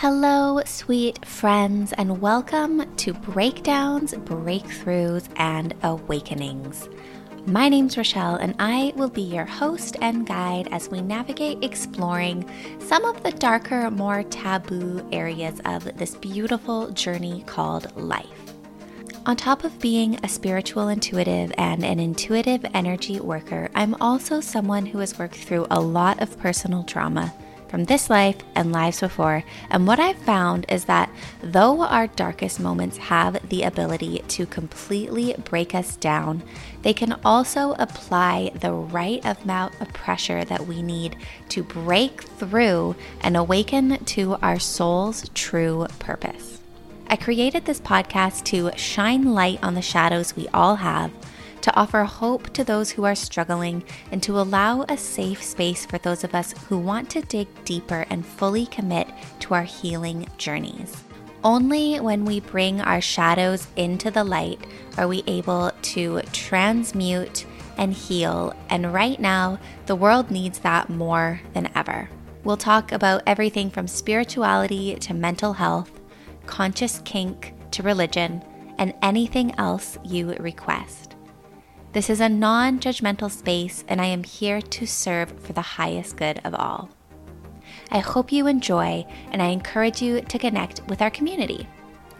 Hello, sweet friends, and welcome to Breakdowns, Breakthroughs, and Awakenings. My name's Rachelle, and I will be your host and guide as we navigate exploring some of the darker, more taboo areas of this beautiful journey called life. On top of being a spiritual intuitive and an intuitive energy worker, I'm also someone who has worked through a lot of personal trauma from this life and lives before. And what I've found is that though our darkest moments have the ability to completely break us down, they can also apply the right amount of pressure that we need to break through and awaken to our soul's true purpose. I created this podcast to shine light on the shadows we all have to offer hope to those who are struggling, and to allow a safe space for those of us who want to dig deeper and fully commit to our healing journeys. Only when we bring our shadows into the light are we able to transmute and heal, and right now, the world needs that more than ever. We'll talk about everything from spirituality to mental health, conscious kink to religion, and anything else you request. This is a non judgmental space, and I am here to serve for the highest good of all. I hope you enjoy, and I encourage you to connect with our community.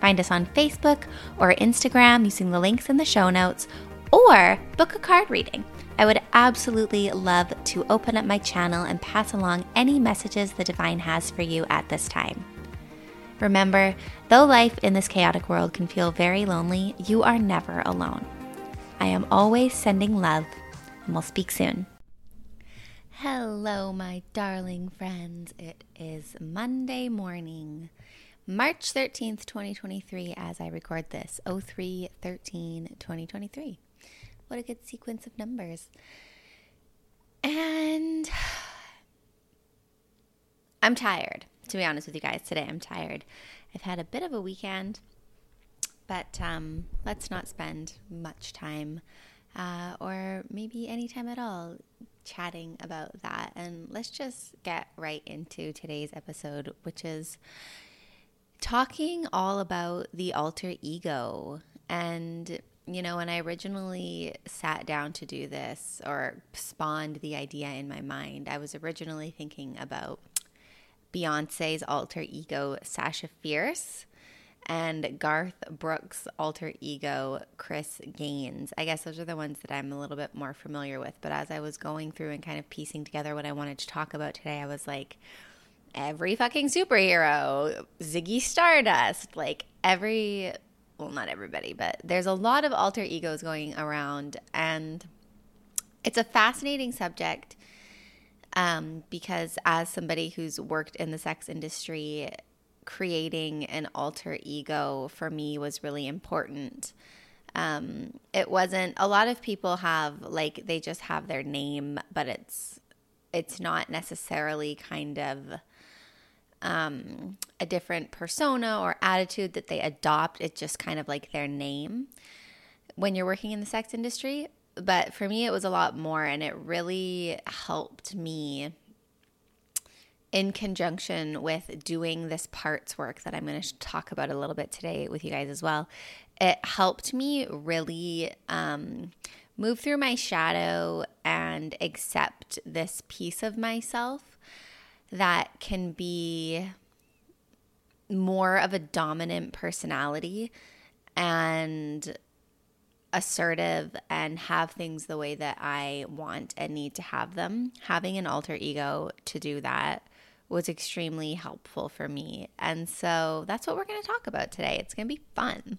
Find us on Facebook or Instagram using the links in the show notes, or book a card reading. I would absolutely love to open up my channel and pass along any messages the divine has for you at this time. Remember, though life in this chaotic world can feel very lonely, you are never alone. I am always sending love, and we'll speak soon. Hello, my darling friends. It is Monday morning, March 13th, 2023, as I record this 03 13 2023. What a good sequence of numbers. And I'm tired, to be honest with you guys. Today I'm tired. I've had a bit of a weekend. But um, let's not spend much time, uh, or maybe any time at all, chatting about that. And let's just get right into today's episode, which is talking all about the alter ego. And, you know, when I originally sat down to do this or spawned the idea in my mind, I was originally thinking about Beyonce's alter ego, Sasha Fierce and Garth Brooks' alter ego, Chris Gaines. I guess those are the ones that I'm a little bit more familiar with. But as I was going through and kind of piecing together what I wanted to talk about today, I was like, every fucking superhero, Ziggy Stardust, like every, well, not everybody, but there's a lot of alter egos going around. And it's a fascinating subject um, because as somebody who's worked in the sex industry, creating an alter ego for me was really important. Um, it wasn't a lot of people have like they just have their name, but it's it's not necessarily kind of um, a different persona or attitude that they adopt. It's just kind of like their name when you're working in the sex industry. But for me, it was a lot more, and it really helped me in conjunction with doing this parts work that I'm going to talk about a little bit today with you guys as well, it helped me really um, move through my shadow and accept this piece of myself that can be more of a dominant personality and assertive and have things the way that I want and need to have them. Having an alter ego to do that was extremely helpful for me. And so that's what we're going to talk about today. It's going to be fun.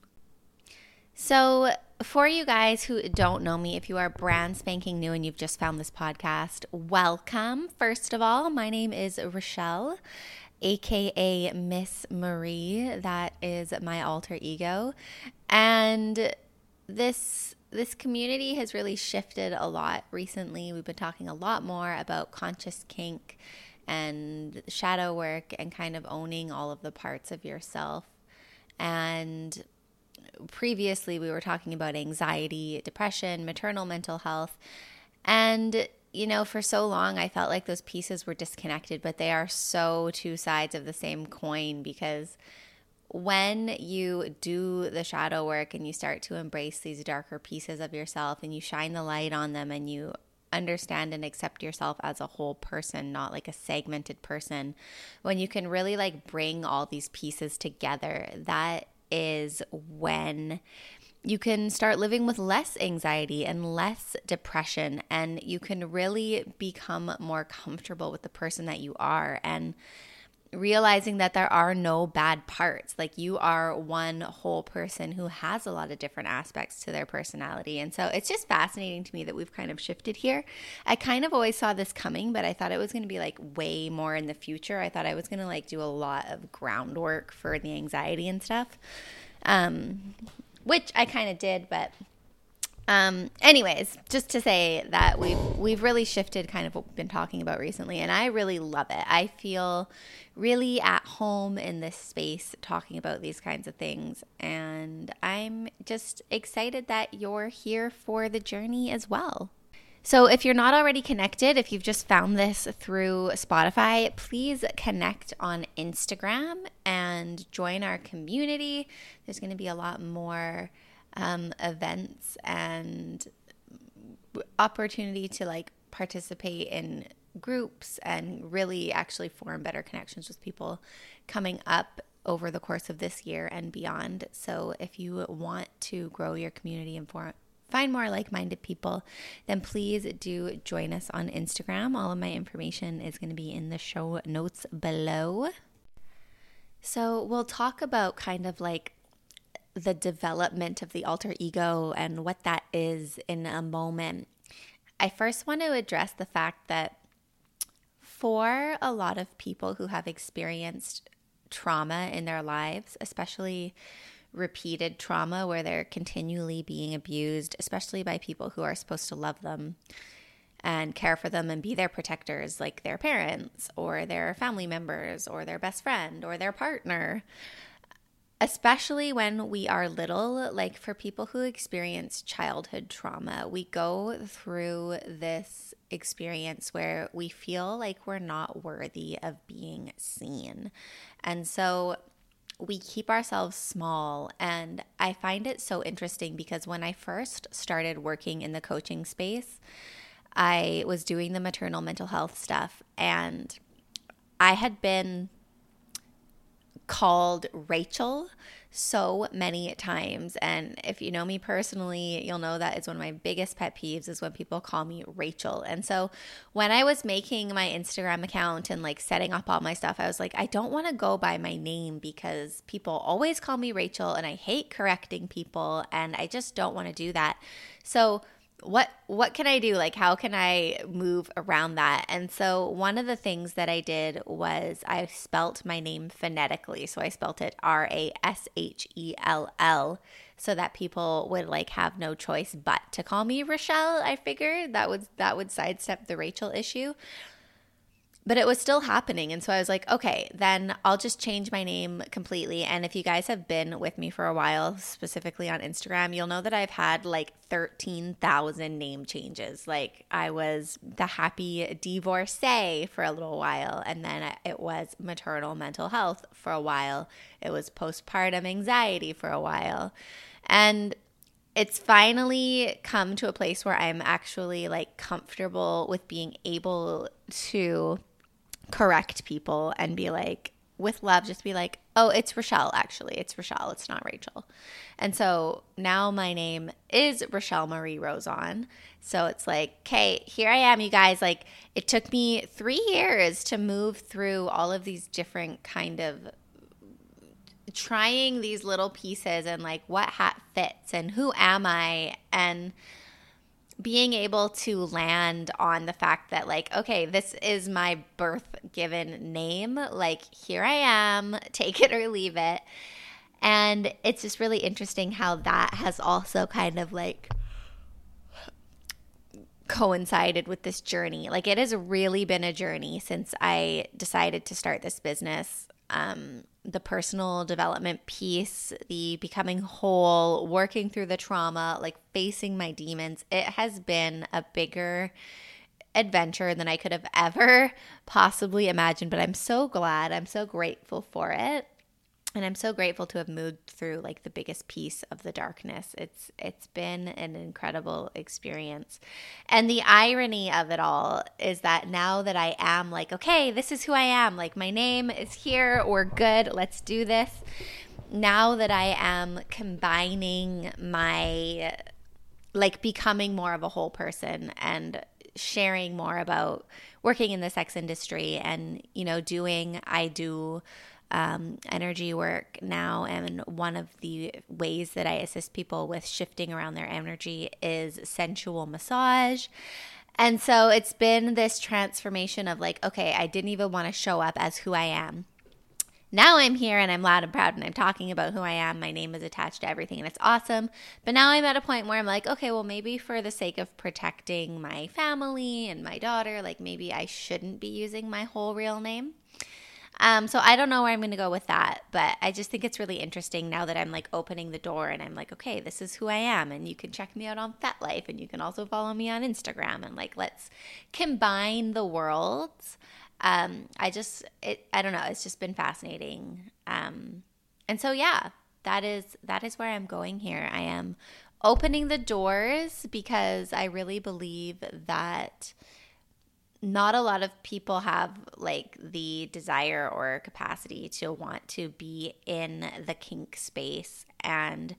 So, for you guys who don't know me, if you are brand spanking new and you've just found this podcast, welcome. First of all, my name is Rachelle, aka Miss Marie. That is my alter ego. And this this community has really shifted a lot recently. We've been talking a lot more about conscious kink and shadow work and kind of owning all of the parts of yourself. And previously, we were talking about anxiety, depression, maternal mental health. And you know, for so long, I felt like those pieces were disconnected, but they are so two sides of the same coin because when you do the shadow work and you start to embrace these darker pieces of yourself and you shine the light on them and you understand and accept yourself as a whole person, not like a segmented person, when you can really like bring all these pieces together, that is when you can start living with less anxiety and less depression, and you can really become more comfortable with the person that you are. And realizing that there are no bad parts. Like you are one whole person who has a lot of different aspects to their personality. And so it's just fascinating to me that we've kind of shifted here. I kind of always saw this coming, but I thought it was going to be like way more in the future. I thought I was going to like do a lot of groundwork for the anxiety and stuff. Um, which I kind of did, but um, anyways, just to say that we've we've really shifted kind of what we've been talking about recently, and I really love it. I feel really at home in this space talking about these kinds of things, and I'm just excited that you're here for the journey as well. So, if you're not already connected, if you've just found this through Spotify, please connect on Instagram and join our community. There's going to be a lot more um, events and opportunity to like participate in groups and really actually form better connections with people coming up over the course of this year and beyond. So if you want to grow your community and for, find more like-minded people, then please do join us on Instagram. All of my information is going to be in the show notes below. So we'll talk about kind of like the development of the alter ego and what that is in a moment, I first want to address the fact that for a lot of people who have experienced trauma in their lives, especially repeated trauma where they're continually being abused, especially by people who are supposed to love them and care for them and be their protectors, like their parents or their family members or their best friend or their partner especially when we are little, like for people who experience childhood trauma, we go through this experience where we feel like we're not worthy of being seen. And so we keep ourselves small. And I find it so interesting because when I first started working in the coaching space, I was doing the maternal mental health stuff and I had been called Rachel so many times. And if you know me personally, you'll know that it's one of my biggest pet peeves is when people call me Rachel. And so when I was making my Instagram account and like setting up all my stuff, I was like, I don't want to go by my name because people always call me Rachel and I hate correcting people and I just don't want to do that. So what what can I do? Like how can I move around that? And so one of the things that I did was I spelt my name phonetically. So I spelt it R A S H E L L so that people would like have no choice but to call me Rachelle. I figured that would that would sidestep the Rachel issue but it was still happening. And so I was like, okay, then I'll just change my name completely. And if you guys have been with me for a while, specifically on Instagram, you'll know that I've had like 13,000 name changes. Like I was the happy divorcee for a little while, and then it was maternal mental health for a while, it was postpartum anxiety for a while. And it's finally come to a place where I'm actually like comfortable with being able to correct people and be like, with love, just be like, oh, it's Rachelle, actually. It's Rachelle. It's not Rachel. And so now my name is Rachelle Marie Rozon. So it's like, okay, here I am, you guys. Like, it took me three years to move through all of these different kind of trying these little pieces and like what hat fits and who am I and being able to land on the fact that like okay this is my birth given name like here i am take it or leave it. And it's just really interesting how that has also kind of like coincided with this journey. Like it has really been a journey since i decided to start this business um, the personal development piece, the becoming whole, working through the trauma, like facing my demons, it has been a bigger adventure than I could have ever possibly imagined, but I'm so glad. I'm so grateful for it. And I'm so grateful to have moved through like the biggest piece of the darkness. It's it's been an incredible experience. And the irony of it all is that now that I am like, okay, this is who I am. Like my name is here. We're good. Let's do this. Now that I am combining my like becoming more of a whole person and sharing more about working in the sex industry and you know doing i do um, energy work now and one of the ways that i assist people with shifting around their energy is sensual massage and so it's been this transformation of like okay i didn't even want to show up as who i am now I'm here and I'm loud and proud and I'm talking about who I am. My name is attached to everything and it's awesome. But now I'm at a point where I'm like, okay, well, maybe for the sake of protecting my family and my daughter, like maybe I shouldn't be using my whole real name. Um, so I don't know where I'm going to go with that, but I just think it's really interesting now that I'm like opening the door and I'm like, okay, this is who I am, and you can check me out on FetLife, and you can also follow me on Instagram, and like let's combine the worlds um, I just, it, I don't know, it's just been fascinating. Um, and so, yeah, that is, that is where I'm going here. I am opening the doors because I really believe that not a lot of people have like the desire or capacity to want to be in the kink space and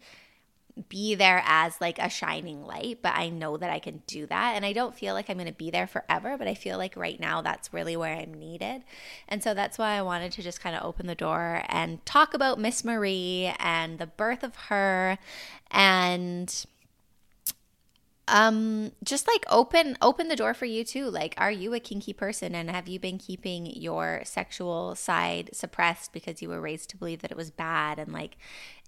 be there as like a shining light, but I know that I can do that. And I don't feel like I'm going to be there forever, but I feel like right now that's really where I'm needed. And so that's why I wanted to just kind of open the door and talk about Miss Marie and the birth of her and um just like open open the door for you too. Like are you a kinky person and have you been keeping your sexual side suppressed because you were raised to believe that it was bad? And like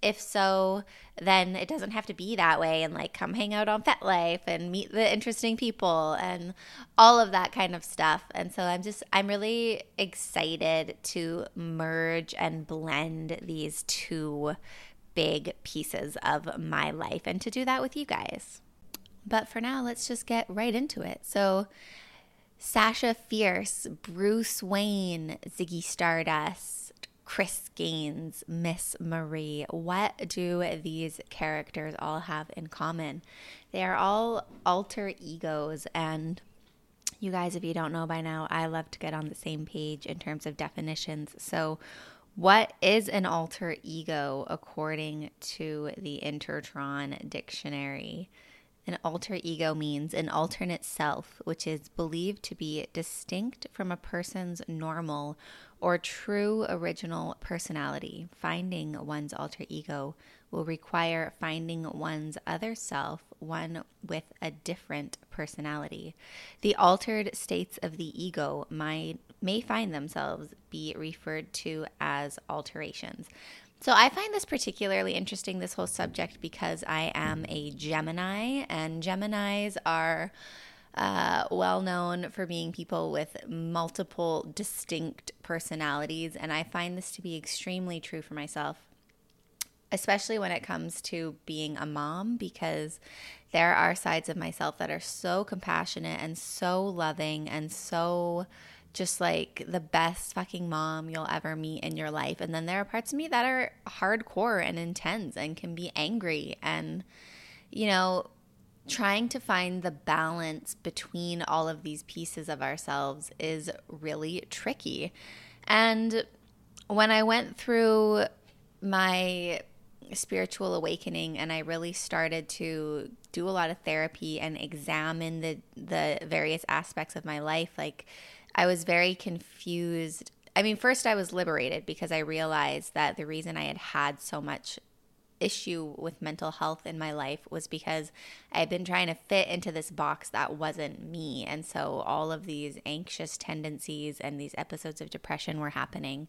if so then it doesn't have to be that way and like come hang out on FetLife and meet the interesting people and all of that kind of stuff. And so i'm just i'm really excited to merge and blend these two big pieces of my life and to do that with you guys but for now, let's just get right into it. So, Sasha Fierce, Bruce Wayne, Ziggy Stardust, Chris Gaines, Miss Marie. What do these characters all have in common? They are all alter egos. And you guys, if you don't know by now, I love to get on the same page in terms of definitions. So, what is an alter ego according to the Intertron dictionary? An alter ego means an alternate self, which is believed to be distinct from a person's normal or true original personality. Finding one's alter ego will require finding one's other self, one with a different personality. The altered states of the ego might, may find themselves be referred to as alterations. So I find this particularly interesting, this whole subject, because I am a Gemini, and Geminis are uh, well known for being people with multiple distinct personalities. And I find this to be extremely true for myself, especially when it comes to being a mom, because there are sides of myself that are so compassionate and so loving and so just like the best fucking mom you'll ever meet in your life. And then there are parts of me that are hardcore and intense and can be angry. And, you know, trying to find the balance between all of these pieces of ourselves is really tricky. And when I went through my spiritual awakening and I really started to do a lot of therapy and examine the the various aspects of my life like I was very confused. I mean, first I was liberated because I realized that the reason I had had so much issue with mental health in my life was because I had been trying to fit into this box that wasn't me. And so all of these anxious tendencies and these episodes of depression were happening.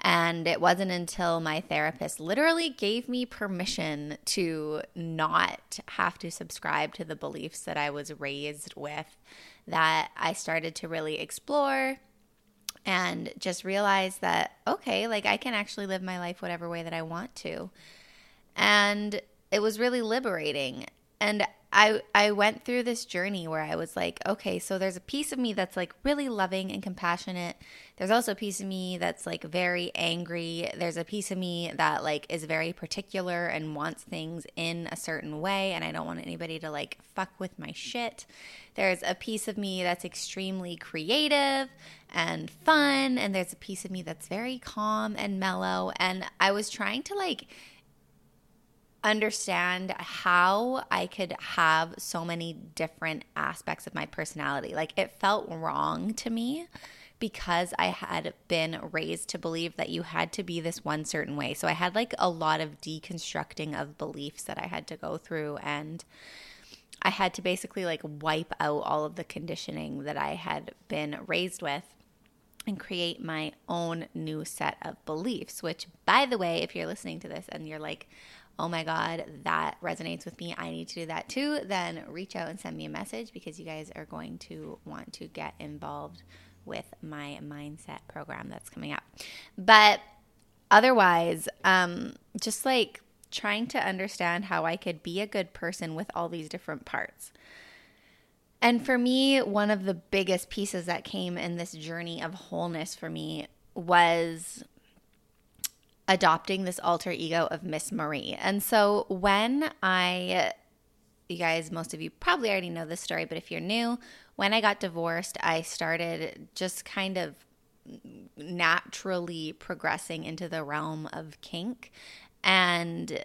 And it wasn't until my therapist literally gave me permission to not have to subscribe to the beliefs that I was raised with that I started to really explore and just realize that, okay, like I can actually live my life whatever way that I want to. And it was really liberating. And I I went through this journey where I was like, okay, so there's a piece of me that's like really loving and compassionate. There's also a piece of me that's like very angry. There's a piece of me that like is very particular and wants things in a certain way and I don't want anybody to like fuck with my shit. There's a piece of me that's extremely creative and fun and there's a piece of me that's very calm and mellow and I was trying to like understand how I could have so many different aspects of my personality. Like it felt wrong to me because I had been raised to believe that you had to be this one certain way. So I had like a lot of deconstructing of beliefs that I had to go through and I had to basically like wipe out all of the conditioning that I had been raised with and create my own new set of beliefs, which by the way, if you're listening to this and you're like, oh my God, that resonates with me. I need to do that too. Then reach out and send me a message because you guys are going to want to get involved with my mindset program that's coming up. But otherwise, um, just like trying to understand how I could be a good person with all these different parts. And for me, one of the biggest pieces that came in this journey of wholeness for me was adopting this alter ego of Miss Marie. And so when I, you guys, most of you probably already know this story, but if you're new, when I got divorced, I started just kind of naturally progressing into the realm of kink and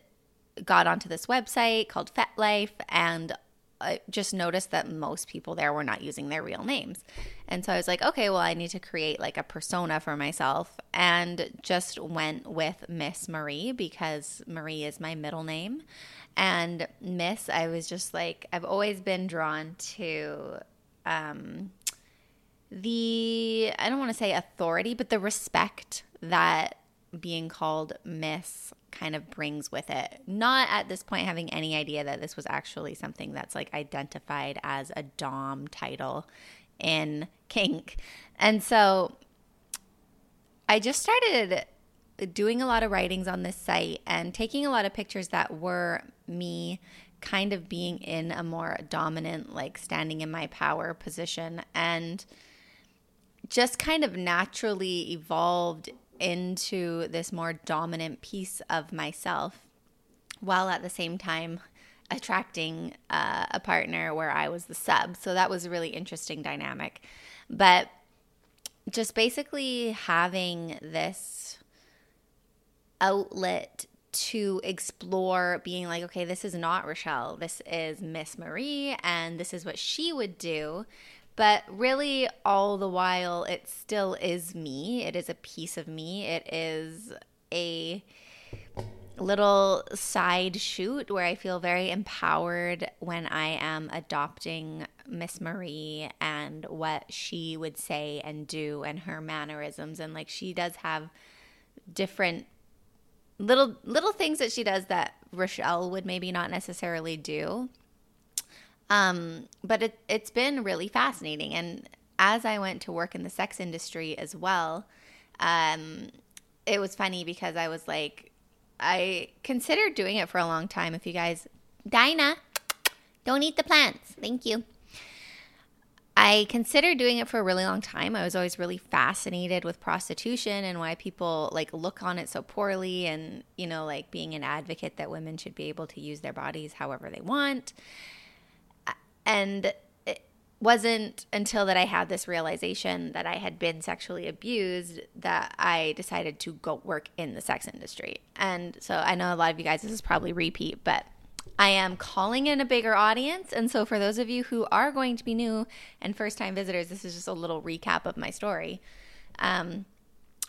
got onto this website called FetLife and I just noticed that most people there were not using their real names. And so I was like, okay, well, I need to create like a persona for myself and just went with Miss Marie because Marie is my middle name. And Miss, I was just like, I've always been drawn to um, the, I don't want to say authority, but the respect that being called Miss kind of brings with it. Not at this point having any idea that this was actually something that's like identified as a Dom title in kink. And so I just started doing a lot of writings on this site and taking a lot of pictures that were me kind of being in a more dominant, like standing in my power position and just kind of naturally evolved into this more dominant piece of myself while at the same time attracting uh, a partner where I was the sub. So that was a really interesting dynamic. But just basically having this outlet to explore being like, okay, this is not Rachelle. This is Miss Marie, and this is what she would do. But really, all the while, it still is me. It is a piece of me. It is a little side shoot where I feel very empowered when I am adopting Miss Marie and what she would say and do and her mannerisms. And like, she does have different little little things that she does that Rachelle would maybe not necessarily do. Um, but it, it's been really fascinating. And as I went to work in the sex industry as well, um, it was funny because I was like, I considered doing it for a long time. If you guys, Dinah, don't eat the plants. Thank you. I considered doing it for a really long time. I was always really fascinated with prostitution and why people like look on it so poorly and, you know, like being an advocate that women should be able to use their bodies however they want. And wasn't until that I had this realization that I had been sexually abused that I decided to go work in the sex industry. And so I know a lot of you guys, this is probably repeat, but I am calling in a bigger audience. And so, for those of you who are going to be new and first time visitors, this is just a little recap of my story. Um,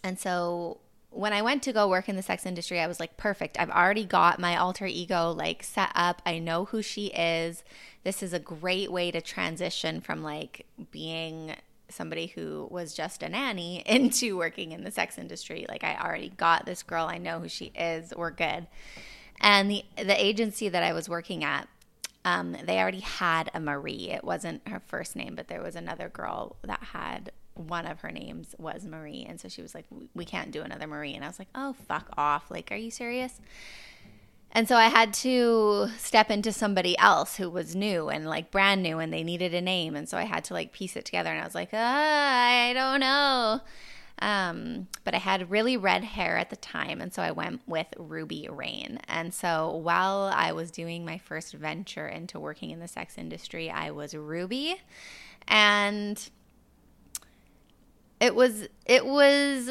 and so, when I went to go work in the sex industry, I was like, perfect. I've already got my alter ego like set up. I know who she is. This is a great way to transition from like being somebody who was just a nanny into working in the sex industry. Like I already got this girl. I know who she is. We're good. And the the agency that I was working at, um, they already had a Marie. It wasn't her first name, but there was another girl that had one of her names was Marie. And so she was like, we can't do another Marie. And I was like, oh, fuck off. Like, are you serious? And so I had to step into somebody else who was new and like brand new and they needed a name. And so I had to like piece it together and I was like, ah, I don't know. Um, but I had really red hair at the time. And so I went with Ruby Rain. And so while I was doing my first venture into working in the sex industry, I was Ruby. And it was, it was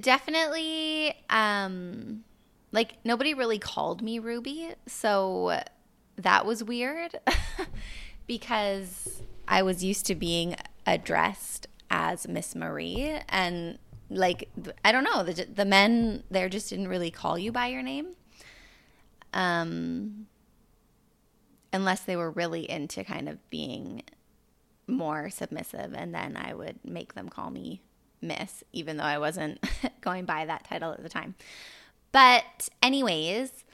definitely, um, like nobody really called me Ruby, so that was weird because I was used to being addressed as Miss Marie and like I don't know the the men there just didn't really call you by your name um unless they were really into kind of being more submissive and then I would make them call me miss even though I wasn't going by that title at the time but, anyways,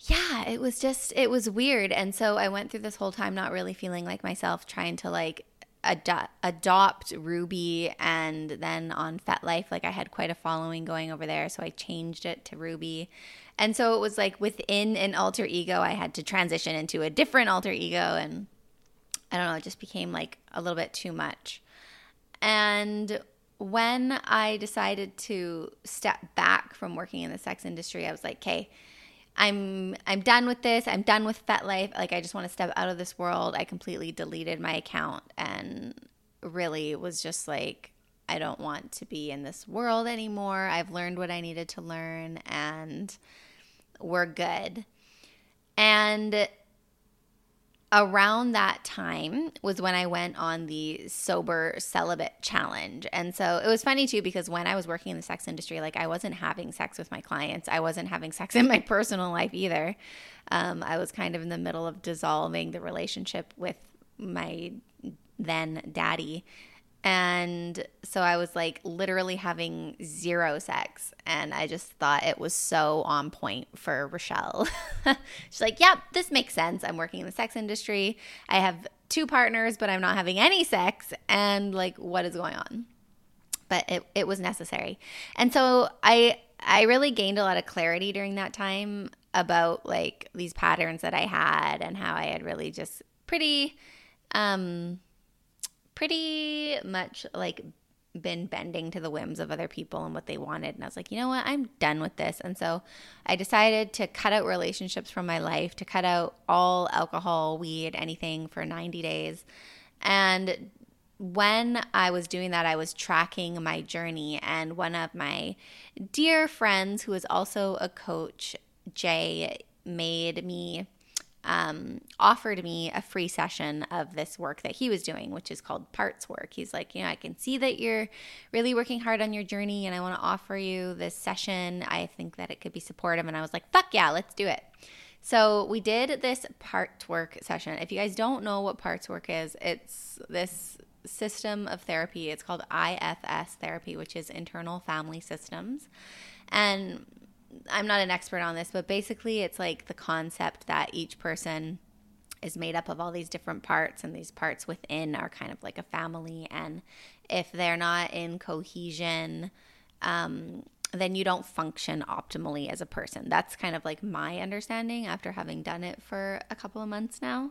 yeah, it was just, it was weird. And so I went through this whole time not really feeling like myself, trying to like ad- adopt Ruby. And then on FetLife, like I had quite a following going over there. So I changed it to Ruby. And so it was like within an alter ego, I had to transition into a different alter ego. And I don't know, it just became like a little bit too much. And when I decided to step back from working in the sex industry, I was like, okay, I'm I'm done with this. I'm done with FetLife. Like I just want to step out of this world. I completely deleted my account and really was just like I don't want to be in this world anymore. I've learned what I needed to learn and we're good. And around that time was when I went on the sober celibate challenge. And so it was funny too because when I was working in the sex industry, like I wasn't having sex with my clients, I wasn't having sex in my personal life either. Um, I was kind of in the middle of dissolving the relationship with my then daddy. And so I was like literally having zero sex. And I just thought it was so on point for Rachelle. She's like, yep, this makes sense. I'm working in the sex industry. I have two partners, but I'm not having any sex. And like, what is going on? But it, it was necessary. And so I I really gained a lot of clarity during that time about like these patterns that I had and how I had really just pretty um pretty much like been bending to the whims of other people and what they wanted. And I was like, you know what? I'm done with this. And so I decided to cut out relationships from my life, to cut out all alcohol, weed, anything for 90 days. And when I was doing that, I was tracking my journey. And one of my dear friends, who is also a coach, Jay, made me um, offered me a free session of this work that he was doing, which is called parts work. He's like, you know, I can see that you're really working hard on your journey, and I want to offer you this session. I think that it could be supportive. And I was like, fuck yeah, let's do it. So we did this parts work session. If you guys don't know what parts work is, it's this system of therapy. It's called IFS therapy, which is internal family systems. And I'm not an expert on this, but basically it's like the concept that each person is made up of all these different parts and these parts within are kind of like a family. And if they're not in cohesion um, then you don't function optimally as a person. That's kind of like my understanding after having done it for a couple of months now.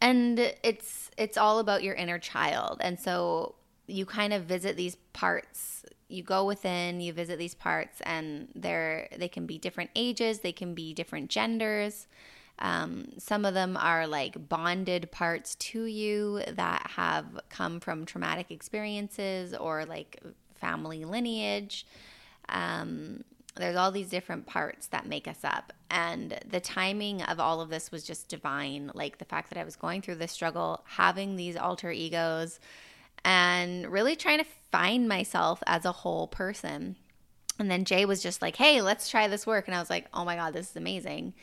And it's it's all about your inner child. And so you kind of visit these parts you go within, you visit these parts, and they're they can be different ages, they can be different genders. Um, some of them are like bonded parts to you that have come from traumatic experiences or like family lineage. Um, there's all these different parts that make us up. And the timing of all of this was just divine. Like the fact that I was going through this struggle, having these alter egos, and really trying to find myself as a whole person. And then Jay was just like, hey, let's try this work. And I was like, oh my God, this is amazing.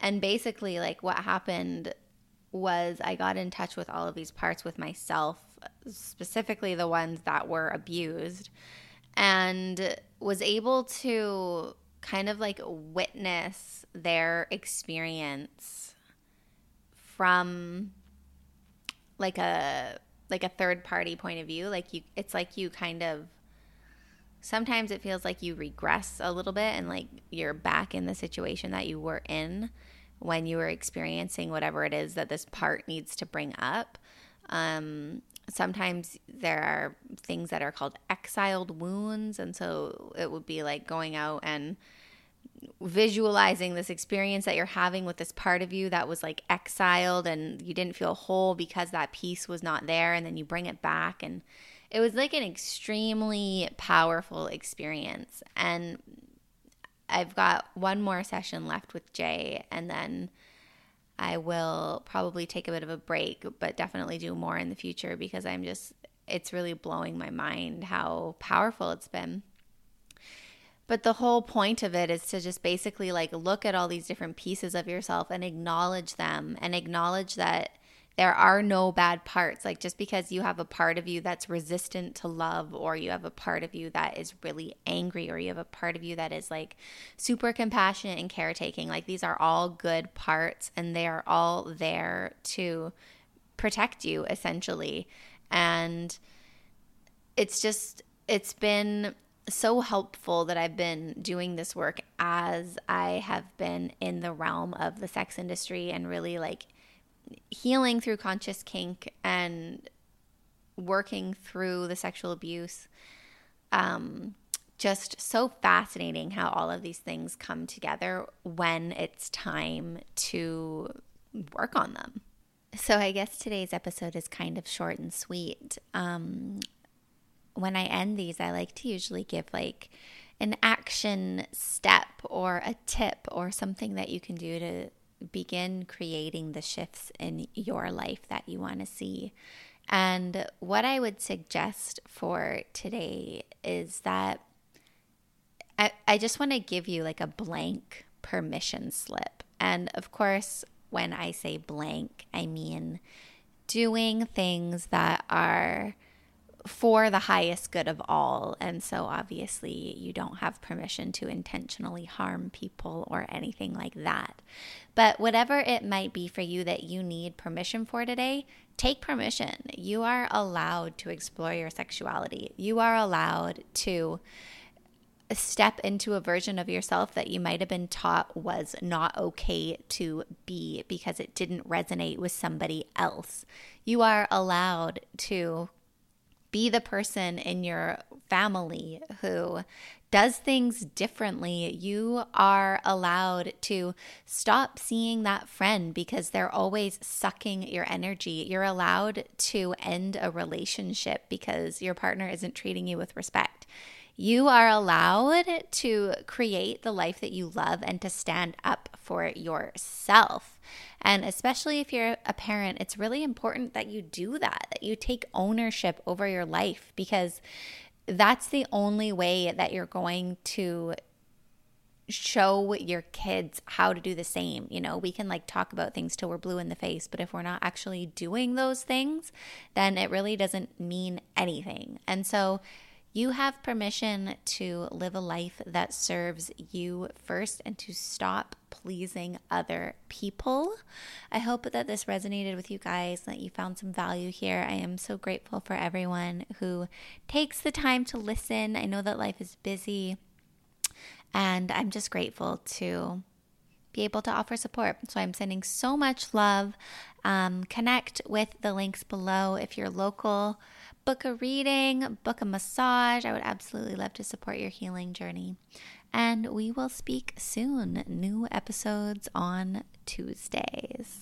And basically, like, what happened was I got in touch with all of these parts with myself, specifically the ones that were abused, and was able to kind of like witness their experience from like a like a third party point of view like you it's like you kind of sometimes it feels like you regress a little bit and like you're back in the situation that you were in when you were experiencing whatever it is that this part needs to bring up. Um, sometimes there are things that are called exiled wounds. And so it would be like going out and visualizing this experience that you're having with this part of you that was like exiled and you didn't feel whole because that piece was not there. And then you bring it back. And it was like an extremely powerful experience. And I've got one more session left with Jay. And then I will probably take a bit of a break, but definitely do more in the future because I'm just, it's really blowing my mind how powerful it's been. But the whole point of it is to just basically like look at all these different pieces of yourself and acknowledge them and acknowledge that there are no bad parts. Like just because you have a part of you that's resistant to love, or you have a part of you that is really angry, or you have a part of you that is like super compassionate and caretaking, like these are all good parts and they are all there to protect you essentially. And it's just, it's been so helpful that I've been doing this work as I have been in the realm of the sex industry and really like healing through conscious kink and working through the sexual abuse. Um, just so fascinating how all of these things come together when it's time to work on them. So, I guess today's episode is kind of short and sweet. Um, when I end these, I like to usually give like an action step or a tip or something that you can do to begin creating the shifts in your life that you want to see. And what I would suggest for today is that I, I just want to give you like a blank permission slip. And of course, when I say blank, I mean doing things that are for the highest good of all. And so, obviously, you don't have permission to intentionally harm people or anything like that. But whatever it might be for you that you need permission for today, take permission. You are allowed to explore your sexuality. You are allowed to step into a version of yourself that you might have been taught was not okay to be because it didn't resonate with somebody else. You are allowed to be the person in your family who does things differently. You are allowed to stop seeing that friend because they're always sucking your energy. You're allowed to end a relationship because your partner isn't treating you with respect. You are allowed to create the life that you love and to stand up for yourself. And especially if you're a parent, it's really important that you do that, that you take ownership over your life because that's the only way that you're going to show your kids how to do the same. You know, we can like talk about things till we're blue in the face, but if we're not actually doing those things, then it really doesn't mean anything. And so you have permission to live a life that serves you first and to stop pleasing other people. I hope that this resonated with you guys, that you found some value here. I am so grateful for everyone who takes the time to listen. I know that life is busy, and I'm just grateful to be able to offer support. So I'm sending so much love. Um, connect with the links below if you're local book a reading, book a massage. I would absolutely love to support your healing journey. And we will speak soon. New episodes on Tuesdays.